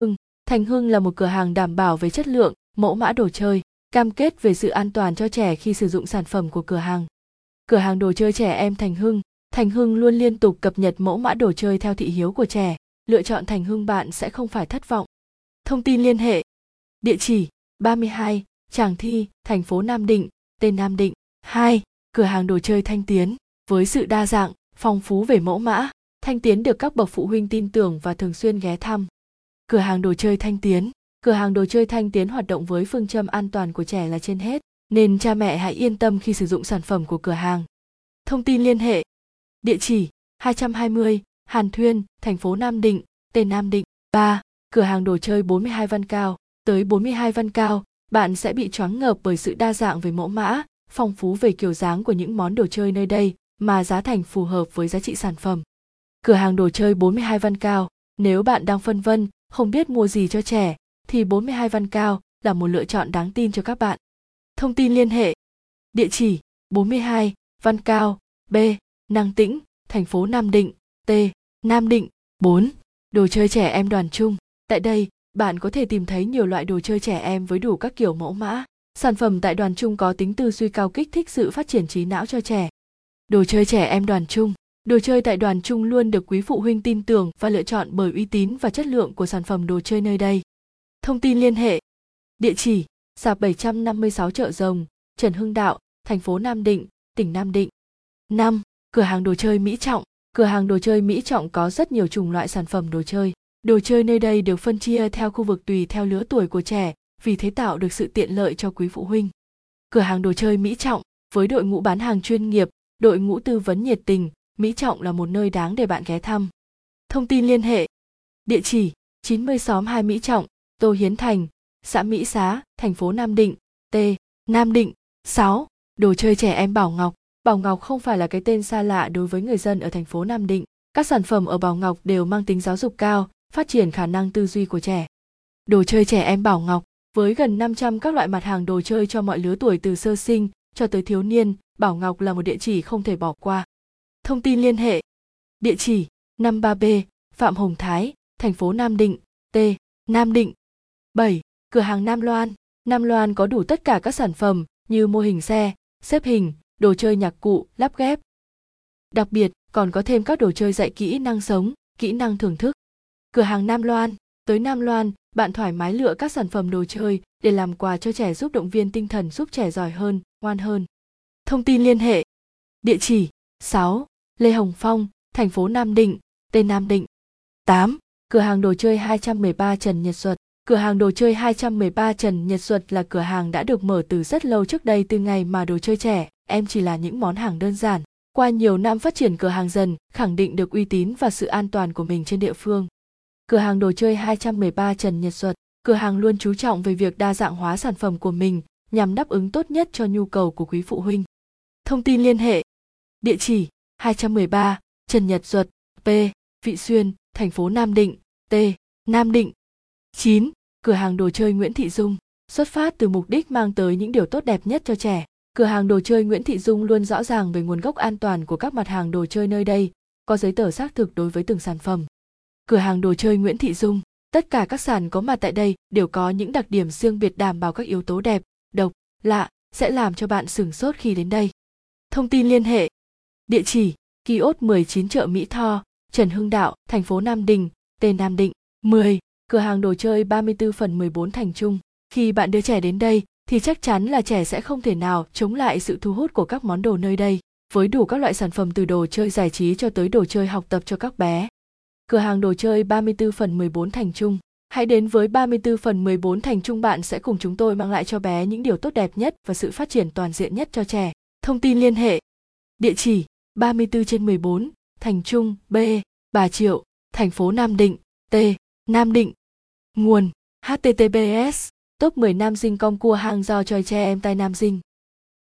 Hưng. Thành Hưng là một cửa hàng đảm bảo về chất lượng, mẫu mã đồ chơi, cam kết về sự an toàn cho trẻ khi sử dụng sản phẩm của cửa hàng. Cửa hàng đồ chơi trẻ em Thành Hưng, Thành Hưng luôn liên tục cập nhật mẫu mã đồ chơi theo thị hiếu của trẻ, lựa chọn Thành Hưng bạn sẽ không phải thất vọng. Thông tin liên hệ Địa chỉ 32, Tràng Thi, thành phố Nam Định, tên Nam Định. 2. Cửa hàng đồ chơi Thanh Tiến. Với sự đa dạng, phong phú về mẫu mã, Thanh Tiến được các bậc phụ huynh tin tưởng và thường xuyên ghé thăm. Cửa hàng đồ chơi Thanh Tiến. Cửa hàng đồ chơi Thanh Tiến hoạt động với phương châm an toàn của trẻ là trên hết, nên cha mẹ hãy yên tâm khi sử dụng sản phẩm của cửa hàng. Thông tin liên hệ. Địa chỉ 220, Hàn Thuyên, thành phố Nam Định, tên Nam Định. 3. Cửa hàng đồ chơi 42 Văn Cao. Tới 42 Văn Cao, bạn sẽ bị choáng ngợp bởi sự đa dạng về mẫu mã, phong phú về kiểu dáng của những món đồ chơi nơi đây mà giá thành phù hợp với giá trị sản phẩm. Cửa hàng đồ chơi 42 Văn Cao, nếu bạn đang phân vân, không biết mua gì cho trẻ, thì 42 Văn Cao là một lựa chọn đáng tin cho các bạn. Thông tin liên hệ Địa chỉ 42 Văn Cao B Năng Tĩnh thành phố Nam Định T Nam Định 4 Đồ chơi trẻ em đoàn trung Tại đây, bạn có thể tìm thấy nhiều loại đồ chơi trẻ em với đủ các kiểu mẫu mã. Sản phẩm tại đoàn trung có tính tư duy cao kích thích sự phát triển trí não cho trẻ. Đồ chơi trẻ em đoàn trung Đồ chơi tại đoàn trung luôn được quý phụ huynh tin tưởng và lựa chọn bởi uy tín và chất lượng của sản phẩm đồ chơi nơi đây. Thông tin liên hệ Địa chỉ Sạp 756 chợ Rồng, Trần Hưng Đạo, thành phố Nam Định, tỉnh Nam Định. 5. Cửa hàng đồ chơi Mỹ Trọng Cửa hàng đồ chơi Mỹ Trọng có rất nhiều chủng loại sản phẩm đồ chơi. Đồ chơi nơi đây được phân chia theo khu vực tùy theo lứa tuổi của trẻ, vì thế tạo được sự tiện lợi cho quý phụ huynh. Cửa hàng đồ chơi Mỹ Trọng với đội ngũ bán hàng chuyên nghiệp, đội ngũ tư vấn nhiệt tình, Mỹ Trọng là một nơi đáng để bạn ghé thăm. Thông tin liên hệ Địa chỉ 90 xóm 2 Mỹ Trọng, Tô Hiến Thành, xã Mỹ Xá, thành phố Nam Định, T. Nam Định. 6. Đồ chơi trẻ em Bảo Ngọc. Bảo Ngọc không phải là cái tên xa lạ đối với người dân ở thành phố Nam Định. Các sản phẩm ở Bảo Ngọc đều mang tính giáo dục cao, phát triển khả năng tư duy của trẻ. Đồ chơi trẻ em Bảo Ngọc với gần 500 các loại mặt hàng đồ chơi cho mọi lứa tuổi từ sơ sinh cho tới thiếu niên, Bảo Ngọc là một địa chỉ không thể bỏ qua. Thông tin liên hệ. Địa chỉ 53B, Phạm Hồng Thái, thành phố Nam Định, T. Nam Định. 7. Cửa hàng Nam Loan. Nam Loan có đủ tất cả các sản phẩm như mô hình xe, xếp hình, đồ chơi nhạc cụ, lắp ghép. Đặc biệt, còn có thêm các đồ chơi dạy kỹ năng sống, kỹ năng thưởng thức. Cửa hàng Nam Loan, tới Nam Loan, bạn thoải mái lựa các sản phẩm đồ chơi để làm quà cho trẻ giúp động viên tinh thần giúp trẻ giỏi hơn, ngoan hơn. Thông tin liên hệ. Địa chỉ 6. Lê Hồng Phong, thành phố Nam Định, tên Nam Định. 8. Cửa hàng đồ chơi 213 Trần Nhật Duật. Cửa hàng đồ chơi 213 Trần Nhật Duật là cửa hàng đã được mở từ rất lâu trước đây từ ngày mà đồ chơi trẻ, em chỉ là những món hàng đơn giản. Qua nhiều năm phát triển cửa hàng dần, khẳng định được uy tín và sự an toàn của mình trên địa phương. Cửa hàng đồ chơi 213 Trần Nhật Duật, cửa hàng luôn chú trọng về việc đa dạng hóa sản phẩm của mình nhằm đáp ứng tốt nhất cho nhu cầu của quý phụ huynh. Thông tin liên hệ Địa chỉ 213 Trần Nhật Duật, P. Vị Xuyên, thành phố Nam Định, T. Nam Định. 9. Cửa hàng đồ chơi Nguyễn Thị Dung Xuất phát từ mục đích mang tới những điều tốt đẹp nhất cho trẻ, cửa hàng đồ chơi Nguyễn Thị Dung luôn rõ ràng về nguồn gốc an toàn của các mặt hàng đồ chơi nơi đây, có giấy tờ xác thực đối với từng sản phẩm. Cửa hàng đồ chơi Nguyễn Thị Dung, tất cả các sản có mặt tại đây đều có những đặc điểm riêng biệt đảm bảo các yếu tố đẹp, độc, lạ, sẽ làm cho bạn sửng sốt khi đến đây. Thông tin liên hệ Địa chỉ Kiosk 19 chợ Mỹ Tho, Trần Hưng Đạo, thành phố Nam Định, tên Nam Định. 10. Cửa hàng đồ chơi 34 phần 14 Thành Trung. Khi bạn đưa trẻ đến đây, thì chắc chắn là trẻ sẽ không thể nào chống lại sự thu hút của các món đồ nơi đây, với đủ các loại sản phẩm từ đồ chơi giải trí cho tới đồ chơi học tập cho các bé. Cửa hàng đồ chơi 34 phần 14 Thành Trung. Hãy đến với 34 phần 14 Thành Trung bạn sẽ cùng chúng tôi mang lại cho bé những điều tốt đẹp nhất và sự phát triển toàn diện nhất cho trẻ. Thông tin liên hệ. Địa chỉ 34 trên 14, Thành Trung, B, Bà Triệu, thành phố Nam Định, T, Nam Định. Nguồn https top 10 nam dinh com cua hang do tròi tre em tai nam dinh